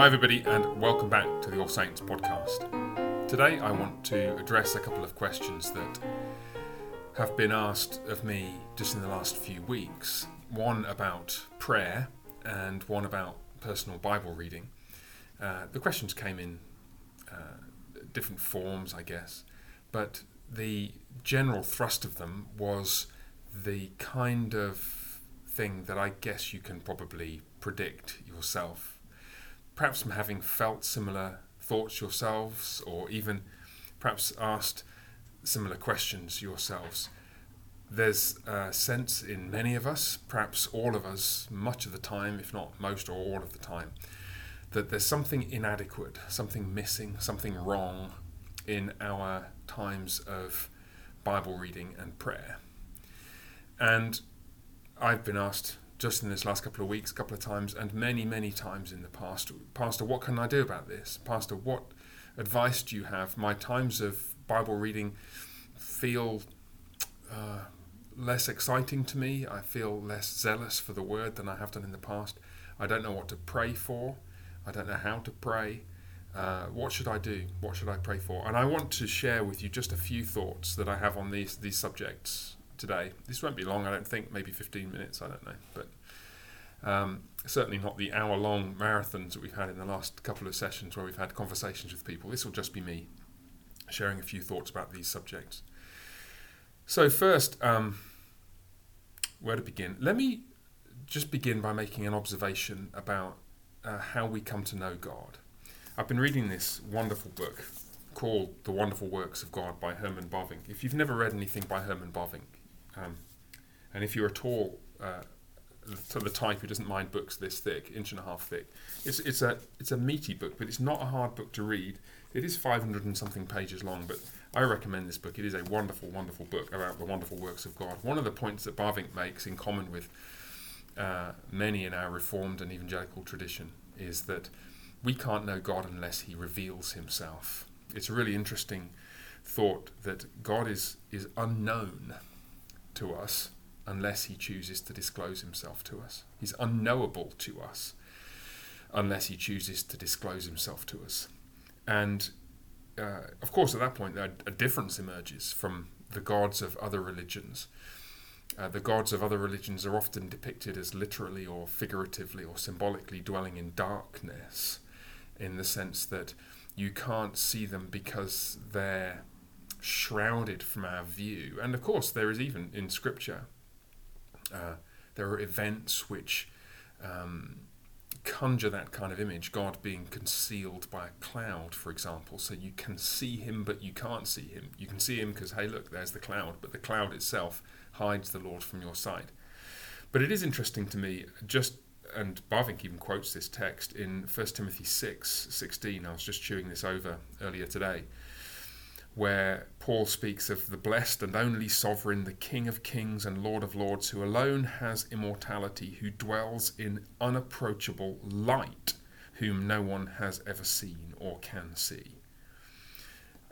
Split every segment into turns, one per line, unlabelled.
Hi, everybody, and welcome back to the All Saints podcast. Today, I want to address a couple of questions that have been asked of me just in the last few weeks. One about prayer, and one about personal Bible reading. Uh, the questions came in uh, different forms, I guess, but the general thrust of them was the kind of thing that I guess you can probably predict yourself perhaps from having felt similar thoughts yourselves, or even perhaps asked similar questions yourselves. There's a sense in many of us, perhaps all of us, much of the time, if not most or all of the time, that there's something inadequate, something missing, something wrong in our times of Bible reading and prayer. And I've been asked just in this last couple of weeks, a couple of times, and many, many times in the past. Pastor, what can I do about this? Pastor, what advice do you have? My times of Bible reading feel uh, less exciting to me. I feel less zealous for the word than I have done in the past. I don't know what to pray for. I don't know how to pray. Uh, what should I do? What should I pray for? And I want to share with you just a few thoughts that I have on these these subjects today. This won't be long, I don't think, maybe 15 minutes, I don't know. But um, certainly not the hour long marathons that we've had in the last couple of sessions where we've had conversations with people. This will just be me sharing a few thoughts about these subjects. So, first, um, where to begin? Let me just begin by making an observation about uh, how we come to know God. I've been reading this wonderful book called The Wonderful Works of God by Herman Bavinck. If you've never read anything by Herman Bavinck, um, and if you're at all uh, the type who doesn't mind books this thick, inch and a half thick, it's it's a it's a meaty book, but it's not a hard book to read. It is 500 and something pages long, but I recommend this book. It is a wonderful, wonderful book about the wonderful works of God. One of the points that Bavinck makes in common with uh, many in our Reformed and evangelical tradition is that we can't know God unless He reveals Himself. It's a really interesting thought that God is is unknown to us unless he chooses to disclose himself to us. He's unknowable to us unless he chooses to disclose himself to us. And uh, of course, at that point, a difference emerges from the gods of other religions. Uh, the gods of other religions are often depicted as literally or figuratively or symbolically dwelling in darkness, in the sense that you can't see them because they're shrouded from our view. And of course, there is even in Scripture, uh, there are events which um, conjure that kind of image God being concealed by a cloud, for example. So you can see him, but you can't see him. You can see him because, hey, look, there's the cloud, but the cloud itself hides the Lord from your sight. But it is interesting to me, just and Bavinck even quotes this text in 1 Timothy 6 16. I was just chewing this over earlier today where Paul speaks of the blessed and only sovereign, the King of kings and Lord of lords, who alone has immortality, who dwells in unapproachable light, whom no one has ever seen or can see.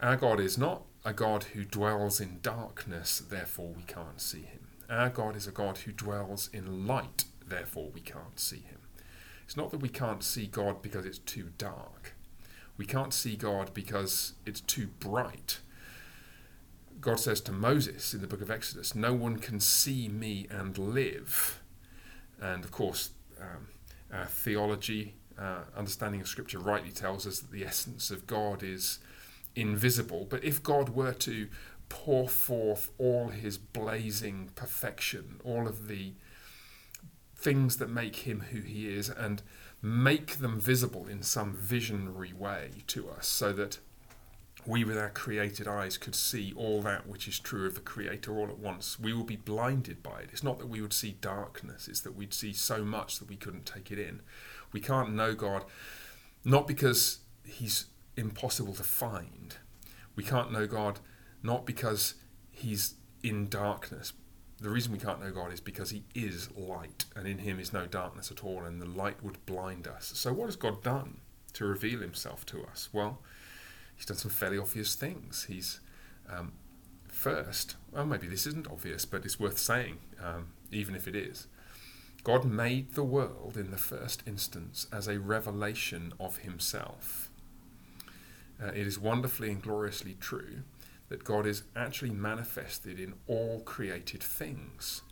Our God is not a God who dwells in darkness, therefore we can't see him. Our God is a God who dwells in light, therefore we can't see him. It's not that we can't see God because it's too dark. We can't see God because it's too bright. God says to Moses in the book of Exodus, No one can see me and live. And of course, um, theology, uh, understanding of Scripture rightly tells us that the essence of God is invisible. But if God were to pour forth all his blazing perfection, all of the things that make him who he is, and make them visible in some visionary way to us so that we with our created eyes could see all that which is true of the creator all at once. We will be blinded by it. It's not that we would see darkness. It's that we'd see so much that we couldn't take it in. We can't know god not because he's impossible to find. We can't know god not because he's in darkness. The reason we can't know God is because He is light, and in Him is no darkness at all, and the light would blind us. So, what has God done to reveal Himself to us? Well, He's done some fairly obvious things. He's um, first, well, maybe this isn't obvious, but it's worth saying, um, even if it is. God made the world in the first instance as a revelation of Himself. Uh, it is wonderfully and gloriously true that God is actually manifested in all created things.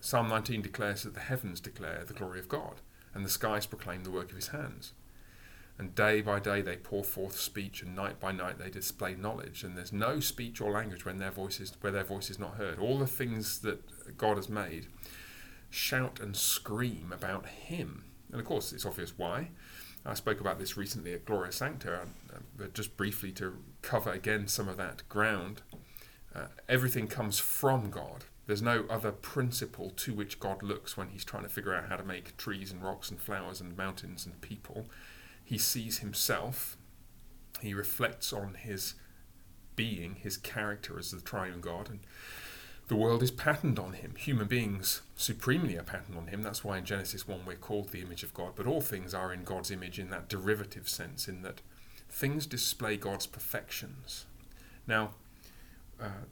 Psalm 19 declares that the heavens declare the glory of God, and the skies proclaim the work of His hands and day by day they pour forth speech, and night by night they display knowledge. And there's no speech or language when their voice is, where their voice is not heard. All the things that God has made shout and scream about Him. And of course, it's obvious why. I spoke about this recently at Gloria Sancta, uh, but just briefly to cover again some of that ground. Uh, everything comes from God. There's no other principle to which God looks when He's trying to figure out how to make trees and rocks and flowers and mountains and people he sees himself, he reflects on his being, his character as the triune God, and the world is patterned on him. Human beings supremely are patterned on him. That's why in Genesis 1 we're called the image of God. But all things are in God's image in that derivative sense, in that things display God's perfections. Now, uh,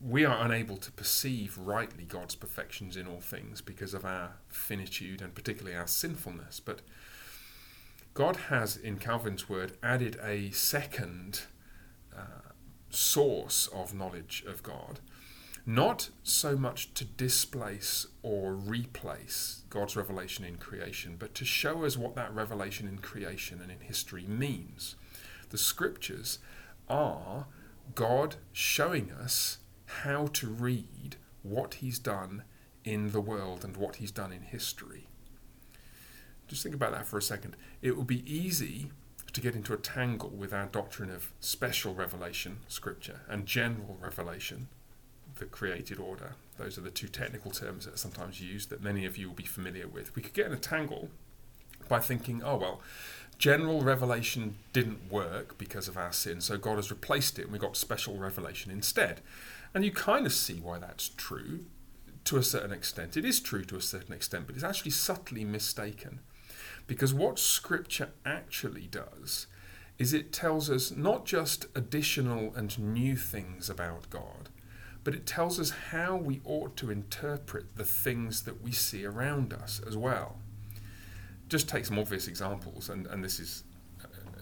we are unable to perceive rightly God's perfections in all things because of our finitude and particularly our sinfulness. But God has, in Calvin's word, added a second uh, source of knowledge of God, not so much to displace or replace God's revelation in creation, but to show us what that revelation in creation and in history means. The scriptures are God showing us how to read what He's done in the world and what He's done in history. Just think about that for a second. It would be easy to get into a tangle with our doctrine of special revelation, scripture, and general revelation, the created order. Those are the two technical terms that are sometimes used that many of you will be familiar with. We could get in a tangle by thinking, oh, well, general revelation didn't work because of our sin, so God has replaced it and we got special revelation instead. And you kind of see why that's true to a certain extent. It is true to a certain extent, but it's actually subtly mistaken. Because what Scripture actually does is it tells us not just additional and new things about God, but it tells us how we ought to interpret the things that we see around us as well. Just take some obvious examples, and, and this is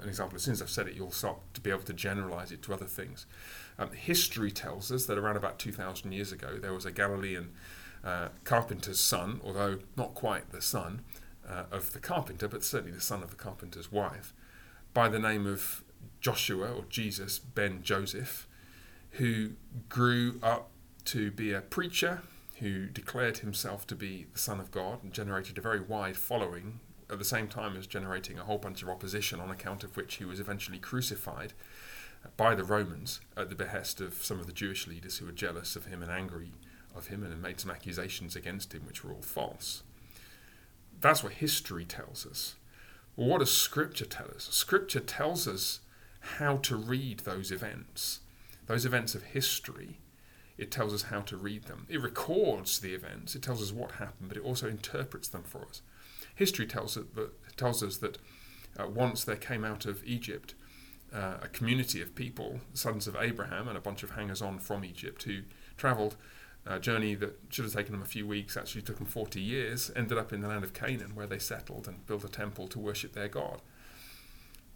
an example. As soon as I've said it, you'll start to be able to generalize it to other things. Um, history tells us that around about 2,000 years ago, there was a Galilean uh, carpenter's son, although not quite the son, uh, of the carpenter, but certainly the son of the carpenter's wife, by the name of Joshua or Jesus ben Joseph, who grew up to be a preacher, who declared himself to be the Son of God and generated a very wide following at the same time as generating a whole bunch of opposition on account of which he was eventually crucified by the Romans at the behest of some of the Jewish leaders who were jealous of him and angry of him and made some accusations against him which were all false. That's what history tells us. Well, what does Scripture tell us? Scripture tells us how to read those events, those events of history. It tells us how to read them. It records the events, it tells us what happened, but it also interprets them for us. History tells, it, that, tells us that uh, once there came out of Egypt uh, a community of people, sons of Abraham, and a bunch of hangers on from Egypt who travelled a journey that should have taken them a few weeks actually took them 40 years, ended up in the land of Canaan where they settled and built a temple to worship their God.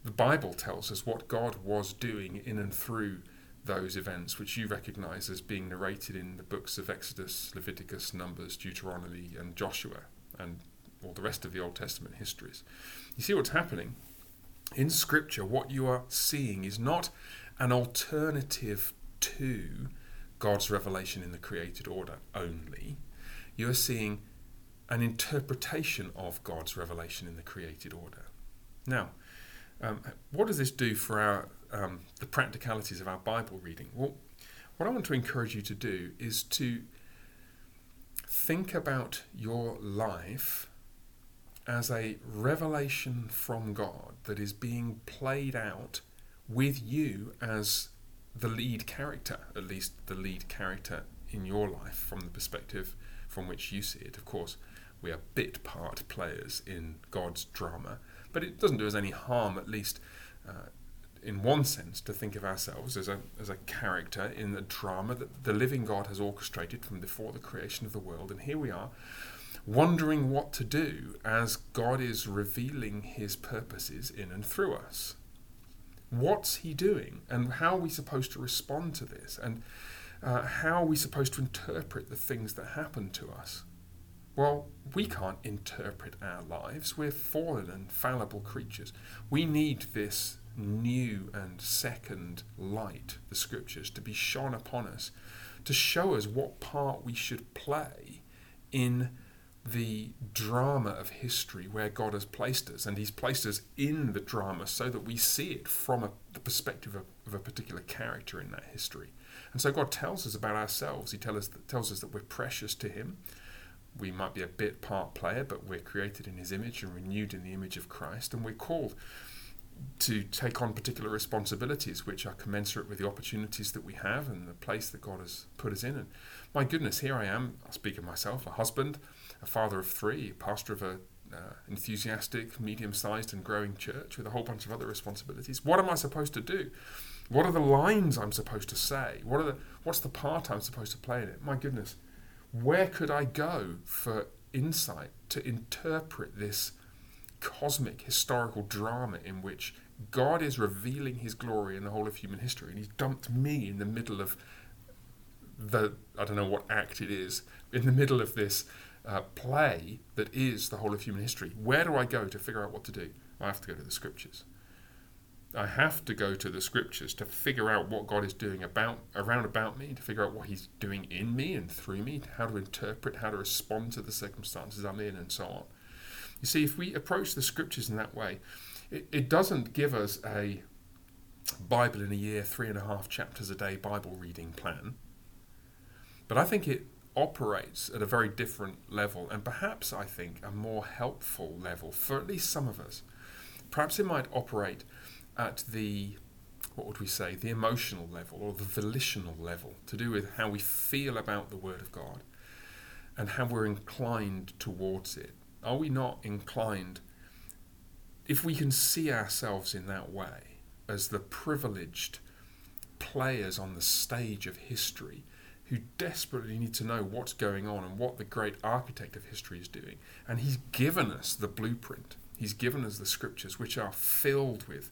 The Bible tells us what God was doing in and through those events, which you recognize as being narrated in the books of Exodus, Leviticus, Numbers, Deuteronomy, and Joshua, and all the rest of the Old Testament histories. You see what's happening? In Scripture, what you are seeing is not an alternative to God's revelation in the created order only. You are seeing an interpretation of God's revelation in the created order. Now, um, what does this do for our um, the practicalities of our Bible reading? Well, what I want to encourage you to do is to think about your life as a revelation from God that is being played out with you as the lead character, at least the lead character in your life from the perspective from which you see it. Of course, we are bit part players in God's drama, but it doesn't do us any harm, at least uh, in one sense, to think of ourselves as a, as a character in the drama that the living God has orchestrated from before the creation of the world. And here we are, wondering what to do as God is revealing his purposes in and through us. What's he doing, and how are we supposed to respond to this, and uh, how are we supposed to interpret the things that happen to us? Well, we can't interpret our lives. We're fallen and fallible creatures. We need this new and second light, the scriptures, to be shone upon us, to show us what part we should play in the drama of history where God has placed us, and He's placed us in the drama so that we see it from a, the perspective of, of, a particular character in that history. And so God tells us about ourselves. He tell us, tells us that we're precious to Him. We might be a bit part player, but we're created in His image and renewed in the image of Christ, and we're called to take on particular responsibilities which are commensurate with the opportunities that we have and the place that God has put us in. And my goodness, here I am, I'll speak of myself, a husband, a father of three, pastor of a uh, enthusiastic, medium-sized and growing church with a whole bunch of other responsibilities. What am I supposed to do? What are the lines I'm supposed to say? What are the what's the part I'm supposed to play in it? My goodness, where could I go for insight to interpret this cosmic historical drama in which God is revealing his glory in the whole of human history and he's dumped me in the middle of the I don't know what act it is in the middle of this uh, play that is the whole of human history. Where do I go to figure out what to do? I have to go to the scriptures. I have to go to the scriptures to figure out what God is doing about around about me, to figure out what He's doing in me and through me, how to interpret, how to respond to the circumstances I'm in, and so on. You see, if we approach the scriptures in that way, it, it doesn't give us a Bible in a year, three and a half chapters a day Bible reading plan. But I think it operates at a very different level, and perhaps I think a more helpful level for at least some of us. Perhaps it might operate at the what would we say, the emotional level or the volitional level, to do with how we feel about the Word of God and how we're inclined towards it. Are we not inclined, if we can see ourselves in that way, as the privileged players on the stage of history who desperately need to know what's going on and what the great architect of history is doing. And he's given us the blueprint, he's given us the scriptures, which are filled with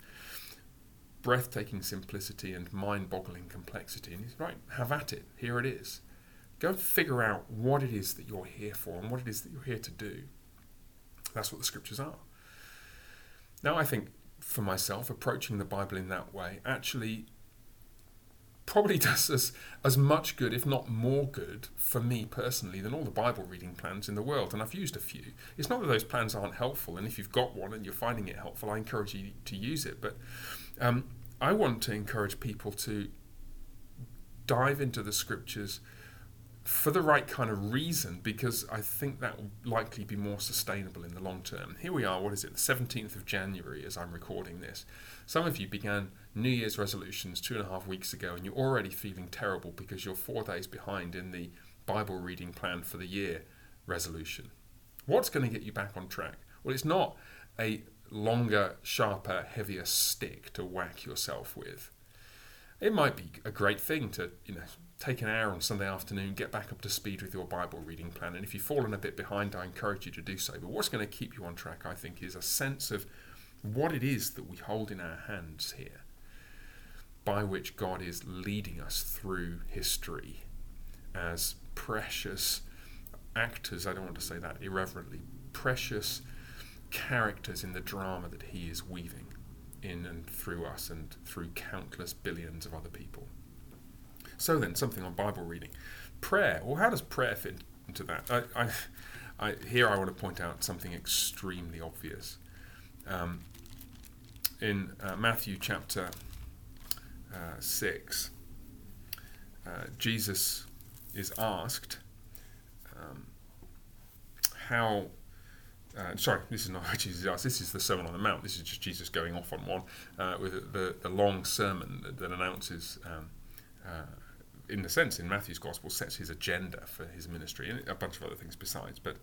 breathtaking simplicity and mind boggling complexity. And he's right, have at it, here it is. Go figure out what it is that you're here for and what it is that you're here to do. That's what the scriptures are. Now, I think for myself, approaching the Bible in that way actually probably does as, as much good, if not more good, for me personally than all the Bible reading plans in the world. And I've used a few. It's not that those plans aren't helpful, and if you've got one and you're finding it helpful, I encourage you to use it. But um, I want to encourage people to dive into the scriptures for the right kind of reason because I think that will likely be more sustainable in the long term. Here we are, what is it, the 17th of January as I'm recording this. Some of you began New Year's resolutions two and a half weeks ago and you're already feeling terrible because you're four days behind in the Bible reading plan for the year resolution. What's going to get you back on track? Well, it's not a longer, sharper, heavier stick to whack yourself with. It might be a great thing to, you know, take an hour on Sunday afternoon, get back up to speed with your Bible reading plan. And if you've fallen a bit behind, I encourage you to do so. But what's going to keep you on track, I think, is a sense of what it is that we hold in our hands here, by which God is leading us through history as precious actors. I don't want to say that irreverently, precious characters in the drama that He is weaving in and through us and through countless billions of other people. So then, something on Bible reading. Prayer. Well, how does prayer fit into that? I, I, I here I want to point out something extremely obvious. Um, in uh, Matthew chapter uh, 6, uh, Jesus is asked um, how. Uh, sorry, this is not how Jesus asked. This is the Sermon on the Mount. This is just Jesus going off on one uh, with the, the long sermon that, that announces um, uh, in a sense, in Matthew's gospel, sets his agenda for his ministry and a bunch of other things besides. But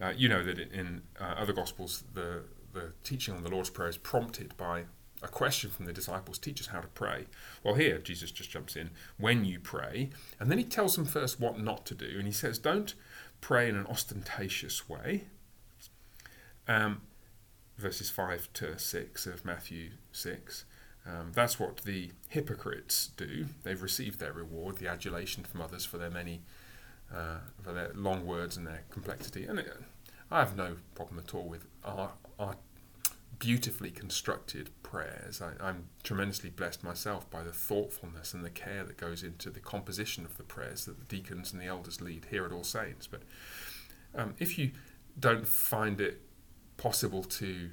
uh, you know that in uh, other gospels, the the teaching on the Lord's Prayer is prompted by a question from the disciples teach us how to pray. Well, here Jesus just jumps in when you pray, and then he tells them first what not to do, and he says, Don't pray in an ostentatious way. Um, verses 5 to 6 of Matthew 6. Um, that's what the hypocrites do. They've received their reward, the adulation from others for their many, uh, for their long words and their complexity. And it, I have no problem at all with our, our beautifully constructed prayers. I, am tremendously blessed myself by the thoughtfulness and the care that goes into the composition of the prayers that the deacons and the elders lead here at All Saints. But um, if you don't find it possible to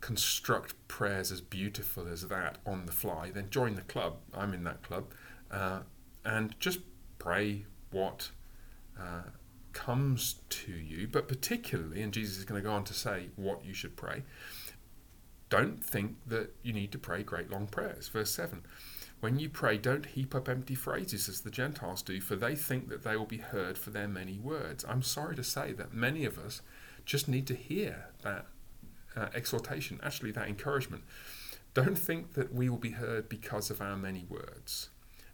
construct prayers as beautiful as that on the fly, then join the club. I'm in that club. Uh, and just pray what uh, comes to you, but particularly, and Jesus is going to go on to say what you should pray, don't think that you need to pray great long prayers. Verse 7 When you pray, don't heap up empty phrases as the Gentiles do, for they think that they will be heard for their many words. I'm sorry to say that many of us just need to hear that uh, exhortation, actually, that encouragement. Don't think that we will be heard because of our many words.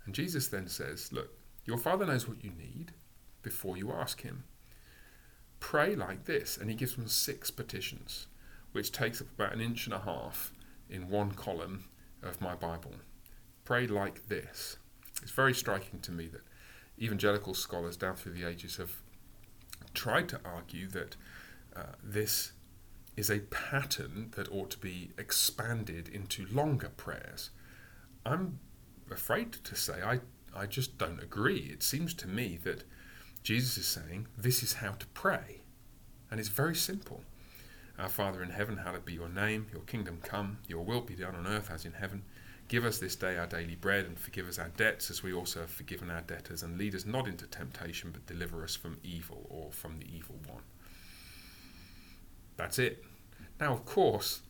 And Jesus then says, Look, your Father knows what you need before you ask Him. Pray like this. And He gives them six petitions which takes up about an inch and a half in one column of my Bible. Pray like this. It's very striking to me that evangelical scholars down through the ages have tried to argue that uh, this is a pattern that ought to be expanded into longer prayers. I'm afraid to say I, I just don't agree. It seems to me that Jesus is saying this is how to pray, and it's very simple. Our Father in heaven, hallowed be your name. Your kingdom come. Your will be done on earth as in heaven. Give us this day our daily bread, and forgive us our debts as we also have forgiven our debtors. And lead us not into temptation, but deliver us from evil or from the evil one. That's it. Now, of course,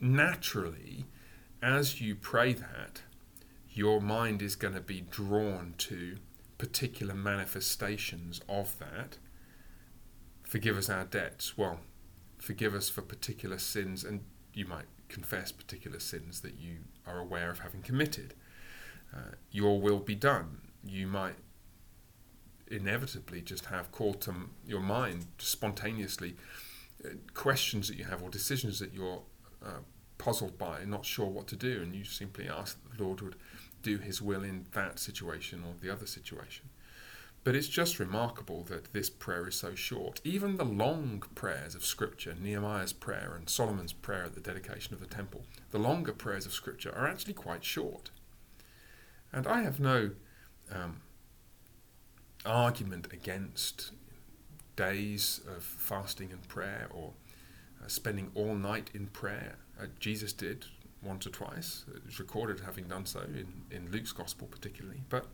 naturally, as you pray that, your mind is going to be drawn to particular manifestations of that. Forgive us our debts. Well, forgive us for particular sins, and you might confess particular sins that you are aware of having committed. Uh, your will be done. You might inevitably just have called to your mind spontaneously questions that you have or decisions that you're uh, puzzled by, and not sure what to do, and you simply ask that the Lord would do His will in that situation or the other situation. But it's just remarkable that this prayer is so short. Even the long prayers of Scripture, Nehemiah's prayer and Solomon's prayer at the dedication of the temple, the longer prayers of Scripture are actually quite short. And I have no um, argument against days of fasting and prayer or uh, spending all night in prayer. Uh, Jesus did once or twice. It's recorded having done so in, in Luke's Gospel, particularly. But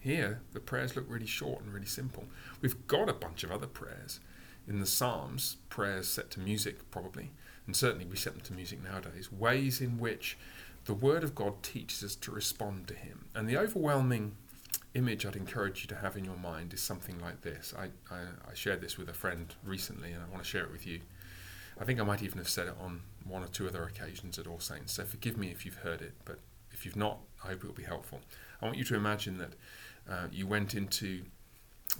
here, the prayers look really short and really simple. We've got a bunch of other prayers. In the Psalms, prayers set to music, probably, and certainly we set them to music nowadays, ways in which the Word of God teaches us to respond to Him. And the overwhelming image I'd encourage you to have in your mind is something like this. I, I, I, shared this with a friend recently, and I want to share it with you. I think I might even have said it on one or two other occasions at All Saints, so forgive me if you've heard it, but if you've not, I hope it will be helpful. I want you to imagine that uh, you went into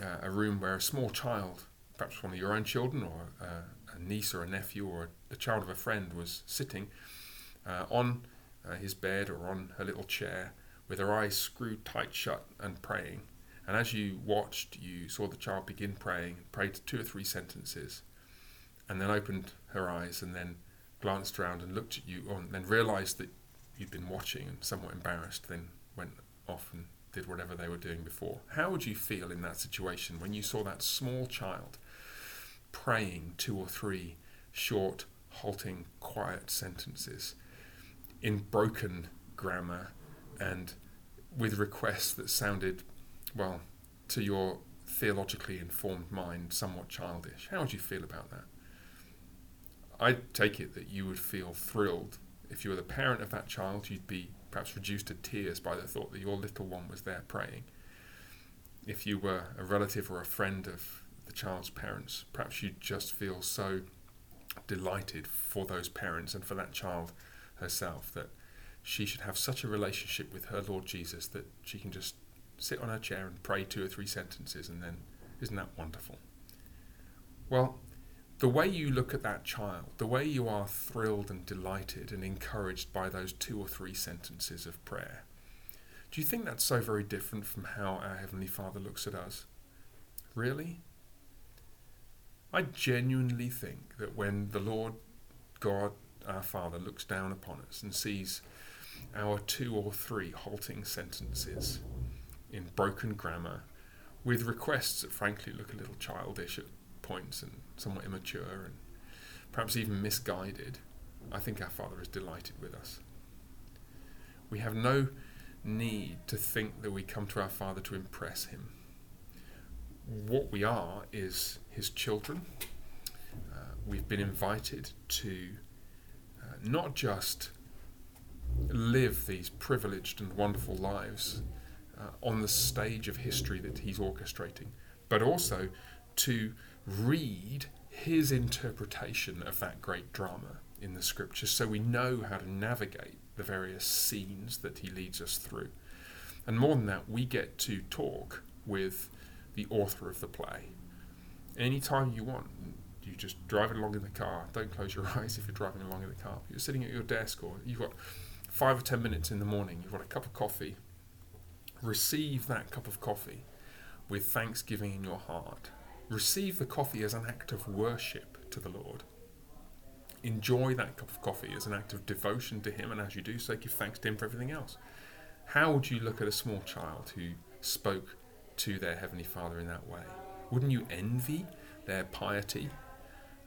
uh, a room where a small child, perhaps one of your own children, or uh, a niece or a nephew, or a, child of a friend, was sitting uh, on uh, his bed or on her little chair with her eyes screwed tight shut and praying. And as you watched, you saw the child begin praying, prayed two or three sentences, and then opened her eyes and then glanced around and looked at you, and then realized that you'd been watching and somewhat embarrassed, then went off and did whatever they were doing before. How would you feel in that situation when you saw that small child praying two or three short, halting, quiet sentences in broken grammar and with requests that sounded, well, to your theologically informed mind, somewhat childish? How would you feel about that? I take it that you would feel thrilled if you were the parent of that child, you'd be perhaps reduced to tears by the thought that your little one was there praying. If you were a relative or a friend of the child's parents, perhaps you'd just feel so delighted for those parents and for that child herself that she should have such a relationship with her Lord Jesus that she can just sit on her chair and pray two or three sentences and then Isn't that wonderful? Well, the way you look at that child, the way you are thrilled and delighted and encouraged by those two or three sentences of prayer, do you think that's so very different from how our Heavenly Father looks at us? Really? I genuinely think that when the Lord God, our Father, looks down upon us and sees our two or three halting sentences in broken grammar with requests that frankly look a little childish at points and somewhat immature and perhaps even misguided, I think our Father is delighted with us. We have no need to think that we come to our Father to impress Him. What we are is His children. Uh, we've been invited to uh, not just live these privileged and wonderful lives uh, on the stage of history that He's orchestrating, but also to read his interpretation of that great drama in the scriptures so we know how to navigate the various scenes that he leads us through. And more than that, we get to talk with the author of the play. Anytime you want, you just drive along in the car. Don't close your eyes if you're driving along in the car. You're sitting at your desk or you've got five or ten minutes in the morning, you've got a cup of coffee. Receive that cup of coffee with thanksgiving in your heart Receive the coffee as an act of worship to the Lord. Enjoy that cup of coffee as an act of devotion to Him, and as you do so, give thanks to Him for everything else. How would you look at a small child who spoke to their Heavenly Father in that way? Wouldn't you envy their piety?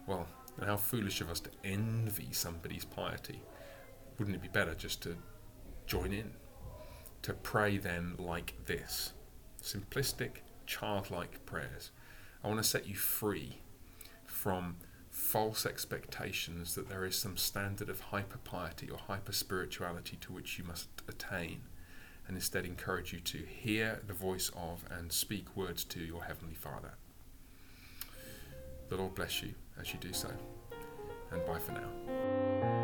Well, how foolish of us to envy somebody's piety. Wouldn't it be better just to join in? To pray then like this simplistic, childlike prayers. I want to set you free from false expectations that there is some standard of hyper piety or hyper spirituality to which you must attain, and instead encourage you to hear the voice of and speak words to your Heavenly Father. The Lord bless you as you do so, and bye for now.